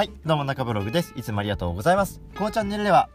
はい、どうも中ブログです。いつもありがとうございます。このチャンネルでは、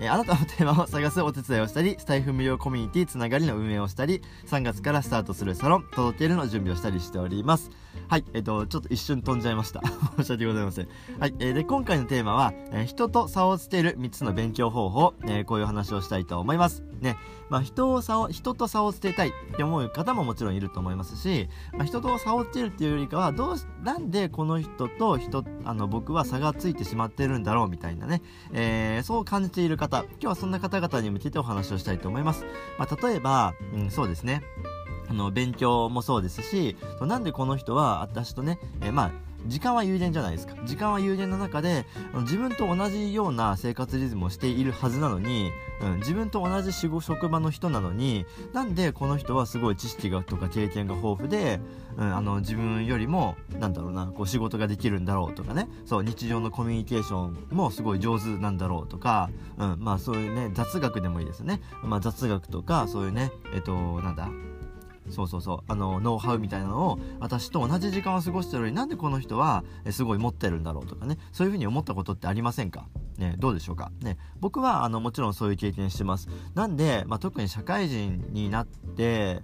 えーあなたのテーマを探すお手伝いをしたり、スタイフ無料コミュニティつながりの運営をしたり、3月からスタートするサロン、届けるの準備をしたりしております。はい、えっ、と、ちょっと一瞬飛んじゃいました。申し訳ございません。はい、えーで、今回のテーマは、えー人と差をつける3つの勉強方法、えこういう話をしたいと思います。ね、まあ、人を差を、人と差をつけたいって思う方ももちろんいると思いますし、まあ、人と差をつけるっていうよりかは、どうし、なんでこの人と人、あの、僕は差がついてしまってるんだろうみたいなね、えそう感じている方、今日はそんな方々に向けてお話をしたいと思います。まあ、例えば、うん、そうですね。あの、勉強もそうですし、なんでこの人は私とね、えまあ、時間は有限じゃないですか。時間は有限の中で、自分と同じような生活リズムをしているはずなのに、うん、自分と同じ仕事、職場の人なのに、なんでこの人はすごい知識がとか経験が豊富で、うん、あの、自分よりも、なんだろうな、こう仕事ができるんだろうとかね、そう、日常のコミュニケーションもすごい上手なんだろうとか、うん、まあそういうね、雑学でもいいですね。まあ雑学とか、そういうね、えっと、なんだ、そうそうそう。あのノウハウみたいなのを私と同じ時間を過ごしてるのになんでこの人はえすごい持ってるんだろうとかね。そういうふうに思ったことってありませんか？ね、どうでしょうか、ね、僕はあのもちろんそういう経験してます。なんで、まあ、特に社会人になって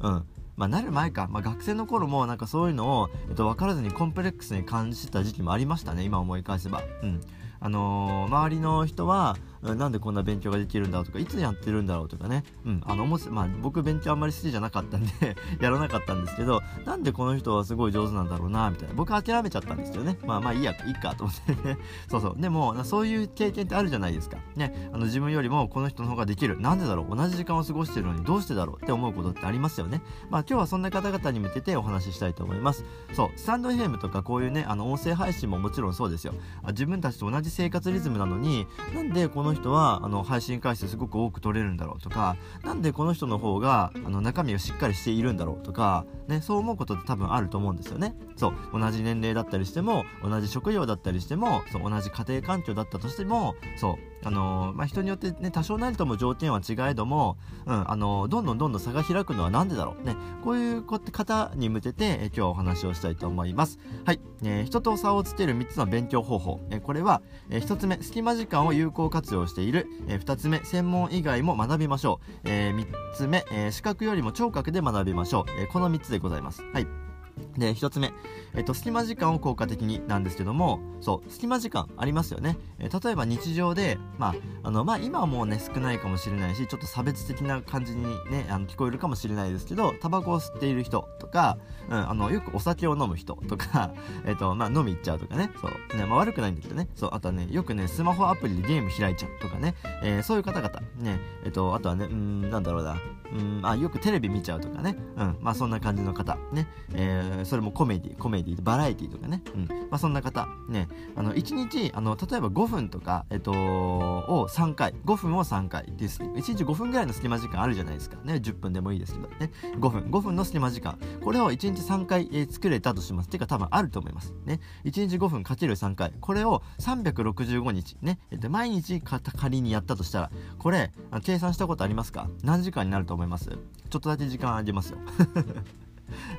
うん。まあ、なる前か、まあ、学生の頃もなんかそういうのを、えっと、分からずにコンプレックスに感じてた時期もありましたね。今思い返せば。うん。あのー周りの人は、なんでこんな勉強ができるんだろうとかいつやってるんだろうとかね、うん、あのもしまあ、僕勉強あんまり好きじゃなかったんで やらなかったんですけどなんでこの人はすごい上手なんだろうなみたいな。僕諦めちゃったんですよね。まあまあいいやいいかと思ってね。そうそう。でもそういう経験ってあるじゃないですか。ねあの自分よりもこの人の方ができる。なんでだろう。同じ時間を過ごしてるのにどうしてだろう。って思うことってありますよね。まあ今日はそんな方々に向けてお話ししたいと思います。そう。スタンド FM とかこういうねあの音声配信ももちろんそうですよ。あ自分たちと同じ生活リズムなのになんでこの人はあの配信回数すごく多く取れるんだろうとかなんでこの人の方があの中身がしっかりしているんだろうとか、ね、そう思うことって多分あると思うんですよね。そう同じ年齢だったりしても同じ職業だったりしてもそう同じ家庭環境だったとしてもそうあのまあ、人によってね多少なりとも条件は違えども、うんあのどんどんどんどん差が開くのはなんでだろう。ねこういう方に向けて、え今日はお話をしたいと思います。はい、えー人と差をつける3つの勉強方法、えこれは、え1つ目隙間時間を有効活用している、え2つ目専門以外も学びましょう、え3つ目、えー視覚よりも聴覚で学びましょう、えこの3つでございます。はい。で、一つ目、えっと、隙間時間を効果的になんですけども、そう、隙間時間ありますよね。えー例えば日常で、まあ、あの、まあ、今はもうね、少ないかもしれないし、ちょっと差別的な感じにね、あの、聞こえるかもしれないですけど、タバコを吸っている人とか、うん、あの、よくお酒を飲む人とか、えっと、まあ、飲み行っちゃうとかね、そう、ね、まあ、悪くないんだけどね、そう、あとはね、よくね、スマホアプリでゲーム開いちゃうとかね、えーそういう方々、ね、えっと、あとはね、うん、なんだろうな、うん、あ、よくテレビ見ちゃうとかね、うん、まあ、そんな感じの方、ね、えーそれもコメディ、コメディ、バラエティとかね、うん、まあ、そんな方、ね、あの、1日、あの、例えば5分とか、えっと、を3回、5分を3回です。1日5分ぐらいの隙間時間あるじゃないですか。ね、10分でもいいですけど、ね、5分、5分の隙間時間。これを1日3回、えー作れたとします。ていうか多分あると思います。ね、1日5分かける3回。これを365日、ね、えっと、毎日仮にやったとしたら、これ、計算したことありますか？何時間になると思います？ちょっとだけ時間あげますよ。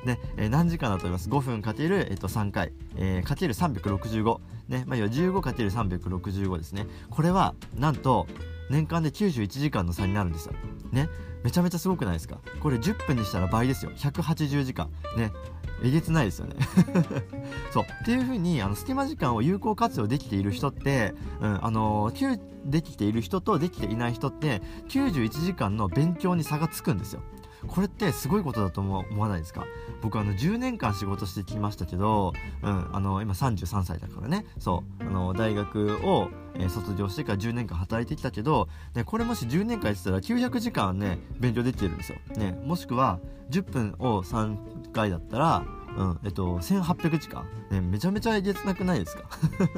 ね、えー何時間だと思います ?5 分かける、えっと、3回、えーかける365。ね、まあ、要は15かける365ですね。これは、なんと、年間で91時間の差になるんですよ。ね、めちゃめちゃすごくないですか？これ10分にしたら倍ですよ。180時間。ね、えげつないですよね。そう。っていう風に、あの、隙間時間を有効活用できている人って、うん、あのー、きゅうできている人とできていない人って、91時間の勉強に差がつくんですよ。これってすごいことだと思思わないですか？僕あの10年間仕事してきましたけど、うん、あの今33歳だからね。そう。あの大学を、え卒業してから10年間働いてきたけど、ね、これもし10年間やってたら900時間ね勉強できてるんですよ、ね、もしくは10分を3回だったらうんえっと、1800時間、ね、めちゃめちゃえげつなくないですか？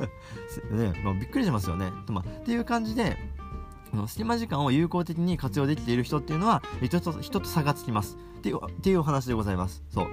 ね、まあ、びっくりしますよね、まあ、っていう感じであの隙間時間を有効的に活用できている人っていうのは人と人と差がつきます。っていうっていうお話でございます。そう。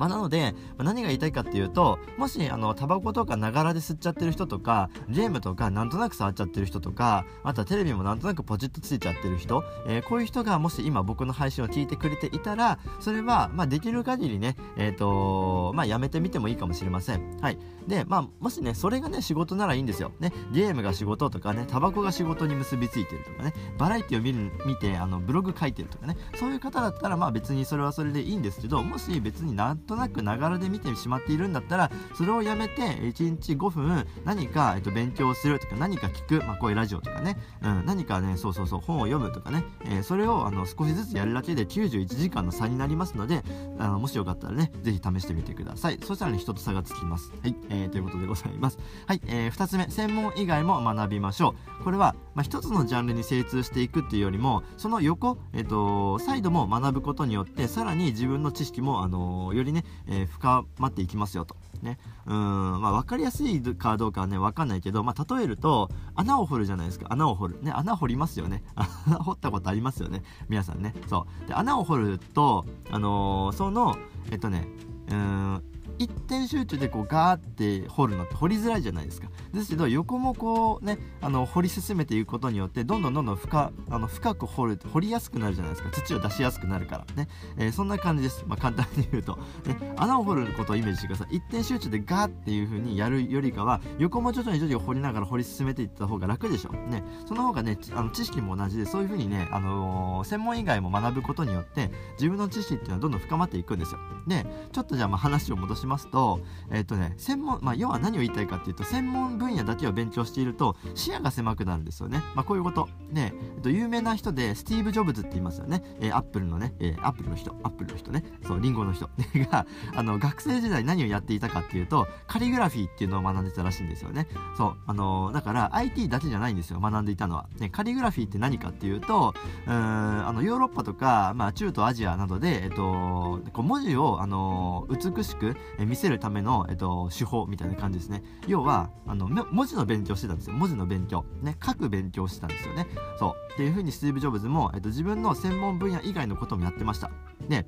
まあ、なので、まあ、何が言いたいかっていうともしあのタバコとかながらで吸っちゃってる人とかゲームとかなんとなく触っちゃってる人とかあとはテレビもなんとなくポチッとついちゃってる人、えー、こういう人がもし今僕の配信を聞いてくれていたらそれは、まあ、できる限りねえ、ー、とまあやめてみてもいいかもしれません。はい。でまあもしねそれがね仕事ならいいんですよ。ね。ゲームが仕事とかねタバコが仕事に結びついてるとかねバラエティを見る見てあのブログ書いてるとかねそういう方だったらまあ別にそれはそれでいいんですけどもし別になんとなくながらで見てしまっているんだったらそれをやめて1日5分何か、えっと、勉強するとか何か聞く、まあ、こういうラジオとかね、うん、何かねそうそうそう本を読むとかね、えー、それをあの少しずつやるだけで91時間の差になりますのであのもしよかったらねぜひ試してみてくださいそしたらね人と差がつきますはい、えー、ということでございますはい、えー、2つ目専門以外も学びましょうこれは、まあ、1つのジャンルに精通していくっていうよりもその横、えっ、ー、とサイドも学ぶことによってさらに自分の知識も、あのよりね、え深まっていきますよとね。うん、まあ分かりやすいかどうかはね、分かんないけど、まあ例えると、穴を掘るじゃないですか。穴を掘る。ね、穴掘りますよね。掘ったことありますよね。皆さんね。そう。で、穴を掘ると、あのー、その、えっとね、うん、一点集中でこうガーって掘るのって掘りづらいじゃないですか。ですけど横もこうねあの掘り進めていくことによってどんどんどんどん深あの深く掘る掘りやすくなるじゃないですか。土を出しやすくなるからね、えー、そんな感じです、まあ、簡単に言うと、ね、穴を掘ることをイメージしてください。一点集中でガーっていう風にやるよりかは横も徐々に徐々に掘りながら掘り進めていった方が楽でしょ。うね。その方がねあの知識も同じでそういう風にね、あのー、専門以外も学ぶことによって自分の知識っていうのはどんどん深まっていくんですよ。でちょっとじゃあまあ話を戻します。ますと、え、ー、とね、専門、まあ、要は何を言いたいかっていうと、専門分野だけを勉強していると、視野が狭くなるんですよね。まあ、こういうこと。ね、えっと、有名な人で、スティーブ・ジョブズって言いますよね。えー、アップルのね、えー、アップルの人、アップルの人ね、そう、リンゴの人 が、あの、学生時代何をやっていたかっていうと、カリグラフィーっていうのを学んでたらしいんですよね。そう、あのー、だから IT だけじゃないんですよ、学んでいたのは。ね、カリグラフィーって何かっていうと、うん、あの、ヨーロッパとか、まあ、中東アジアなどで、えっと、こう文字を、あの美しくえ見せるための、えっと、手法みたいな感じですね。要はあの文字の勉強してたんですよ。文字の勉強。ね書く勉強してたんですよ。ねそう。っていうふうにスティーブ・ジョブズも、えっと、自分の専門分野以外のこともやってました。でね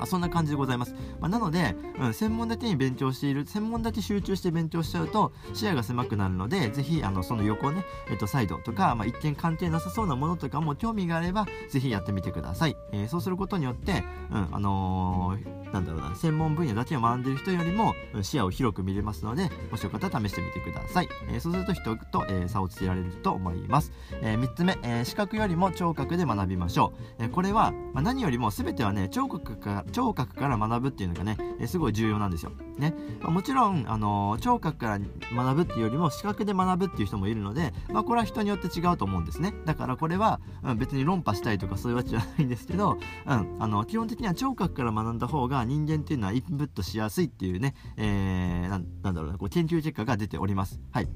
あ、そんな感じでございます。まあ、なので、うん、専門だけに勉強している、専門だけ集中して勉強しちゃうと視野が狭くなるので、ぜひ、あの、その横ね、えっと、サイドとか、まあ、一見関係なさそうなものとかも興味があれば、ぜひやってみてください。えー、そうすることによって、うん、あのー、なんだろうな、専門分野だけを学んでいる人よりも、うん、視野を広く見れますので、もしよかったら試してみてください。えー、そうすると人と、えー、差をつけられると思います。えー、3つ目、えー、視覚よりも聴覚で学びましょう。えー、これは、まあ、何よりも全てはね、聴覚から聴覚から学ぶっていうのがね、えすごい重要なんですよ。ね。まあ、もちろん、あの、聴覚から学ぶっていうよりも視覚で学ぶっていう人もいるので、まあ、これは人によって違うと思うんですね。だからこれは、うん、別に論破したいとかそういうわけじゃないんですけど、うん、あの、基本的には聴覚から学んだ方が人間っていうのはインプットしやすいっていうね、えー、なんだろうな、こう研究結果が出ております。はい。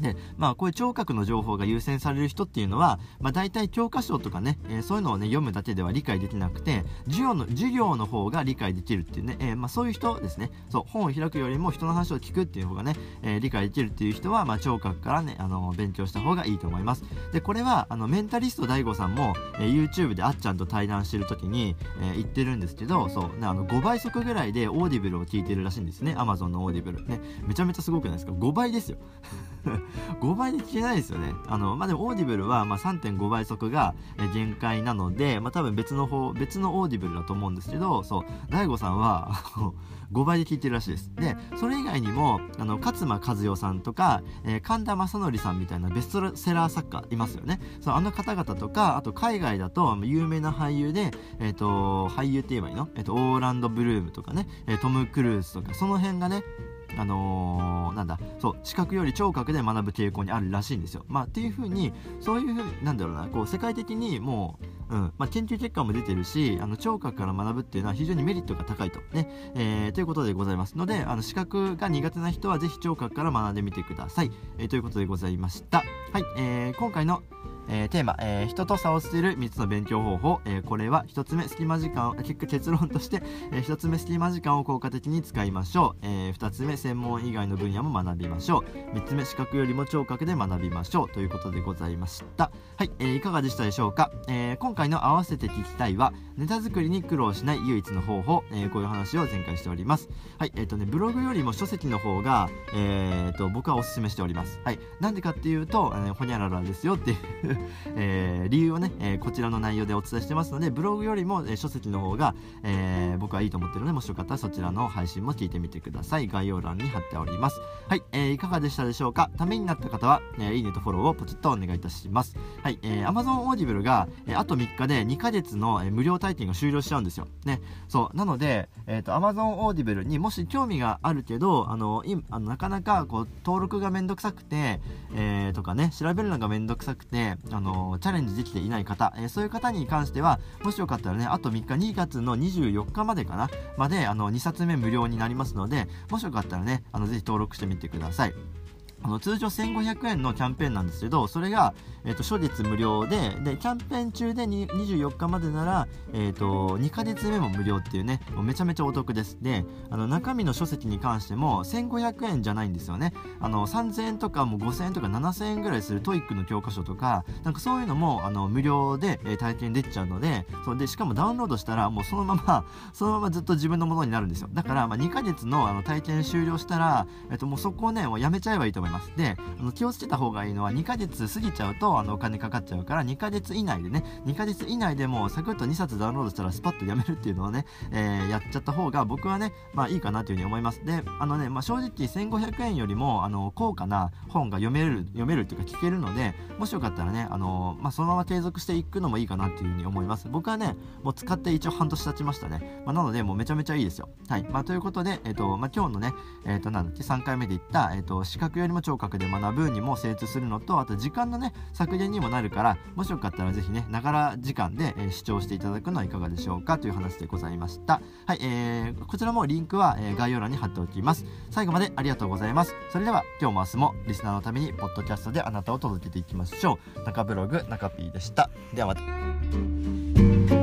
で、まあ、こういう聴覚の情報が優先される人っていうのは、まあ、大体教科書とかね、えー、そういうのをね、読むだけでは理解できなくて、授業の、授業の方が理解できるっていうね、えー、まあ、そういう人ですね。そう、本を開くよりも人の話を聞くっていう方がね、えー、理解できるっていう人は、まあ、聴覚からね、あの勉強した方がいいと思います。で、これは、あの、メンタリスト DAIGO さんも、え YouTube であっちゃんと対談してる時に、え言ってるんですけど、そう、ね、あの、5倍速ぐらいで Audible を聞いてるらしいんですね。Amazon の Audible。ね、めちゃめちゃすごくないですか ?5 倍ですよ。5倍で聞けないですよね。あの、まあ、でも Audible は、まあ、3.5倍速が限界なので、まあ、多分別の方、別の Audible だと思うんですけど、そう、大悟さんは、5倍で聞いてるらしいです。で、それ以外にも、あの、勝間和代さんとか、えー、神田正則さんみたいなベストセラー作家いますよね。そう、あの方々とか、あと海外だと、有名な俳優で、えっ、ー、と、俳優って言えばいいの？えっ、ー、と、オーランド・ブルームとかね、えトム・クルーズとか、その辺がね、あのー、なんだ、そう、視覚より聴覚で学ぶ傾向にあるらしいんですよ。まあ、っていうふうに、そういうふうに、なんだろうな、こう、世界的にもう、うん、まあ、研究結果も出てるし、あの、聴覚から学ぶっていうのは非常にメリットが高いと。ね、えー、ということでございますので、あの、視覚が苦手な人はぜひ聴覚から学んでみてください。えー、ということでございました。はい、えー、今回のえー、テーマ、えー、人と差を捨てる3つの勉強方法、えー、これは1つ目隙間時間結果結論として、えー、1つ目隙間時間を効果的に使いましょう、えー、2つ目専門以外の分野も学びましょう。3つ目視覚よりも聴覚で学びましょう。ということでございました。はい、えー、いかがでしたでしょうか、えー、今回の合わせて聞きたいはネタ作りに苦労しない唯一の方法、えー、こういう話を前回しております。はいえっ、ー、とねブログよりも書籍の方がえー、と僕はおすすめしております。はいなんでかっていうと、えー、ほにゃららですよっていうえー、理由をね、えー、こちらの内容でお伝えしてますのでブログよりも、えー、書籍の方が、えー、僕はいいと思ってるのでもしよかったらそちらの配信も聞いてみてください。概要欄に貼っております。はい、えー、いかがでしたでしょうか？ためになった方は、えー、いいねとフォローをポチッとお願いいたします。はい、えー、Amazon Audible が、えー、あと3日で2ヶ月の、えー、無料体験が終了しちゃうんですよ。ね。そう。なので、えーと、Amazon Audible にもし興味があるけどあのいあのなかなかこう登録がめんどくさくて、えー、とかね調べるのがめんどくさくてあのチャレンジできていない方、え、そういう方に関してはもしよかったらねあと3日2月の24日までかなまであの2冊目無料になりますのでもしよかったらねあのぜひ登録してみてください。あの通常1500円のキャンペーンなんですけどそれが、えーと、初日無料ででキャンペーン中で24日までなら、えーと、2ヶ月目も無料っていうねもうめちゃめちゃお得です。であの中身の書籍に関しても1500円じゃないんですよね。あの3000円とかも5000円とか7000円ぐらいする TOEIC の教科書とかなんかそういうのもあの無料で、えー、体験できちゃうのでそうでしかもダウンロードしたらもうそのまま そのままずっと自分のものになるんですよ。だから、まあ、2ヶ月のあの体験終了したら、えーと、もうそこをねもうやめちゃえばいいと思います。であの気をつけた方がいいのは2ヶ月過ぎちゃうとあのお金かかっちゃうから2ヶ月以内でね2ヶ月以内でもサクッと2冊ダウンロードしたらスパッとやめるっていうのをね、えー、やっちゃった方が僕はねまあいいかなというふうに思います。であのね、まあ、正直1500円よりもあの高価な本が読める読めるっていうか聞けるのでもしよかったらねあの、まあ、そのまま継続していくのもいいかなっていうふうに思います。僕はねもう使って一応半年経ちましたね、まあ、なのでもうめちゃめちゃいいですよ。はい。まあということでえっ、ー、とまあ今日のねえっ、ー、となんだっけ3回目で言った、えーと、視覚よりも聴覚で学ぶにも精通するのとあと時間のね削減にもなるからもしよかったらぜひねながら時間で、えー、視聴していただくのはいかがでしょうかという話でございました。はい、えー、こちらもリンクは、えー、概要欄に貼っておきます。最後までありがとうございます。それでは今日も明日もリスナーのためにポッドキャストであなたを届けていきましょう。中ブログ中 P でした。ではまた。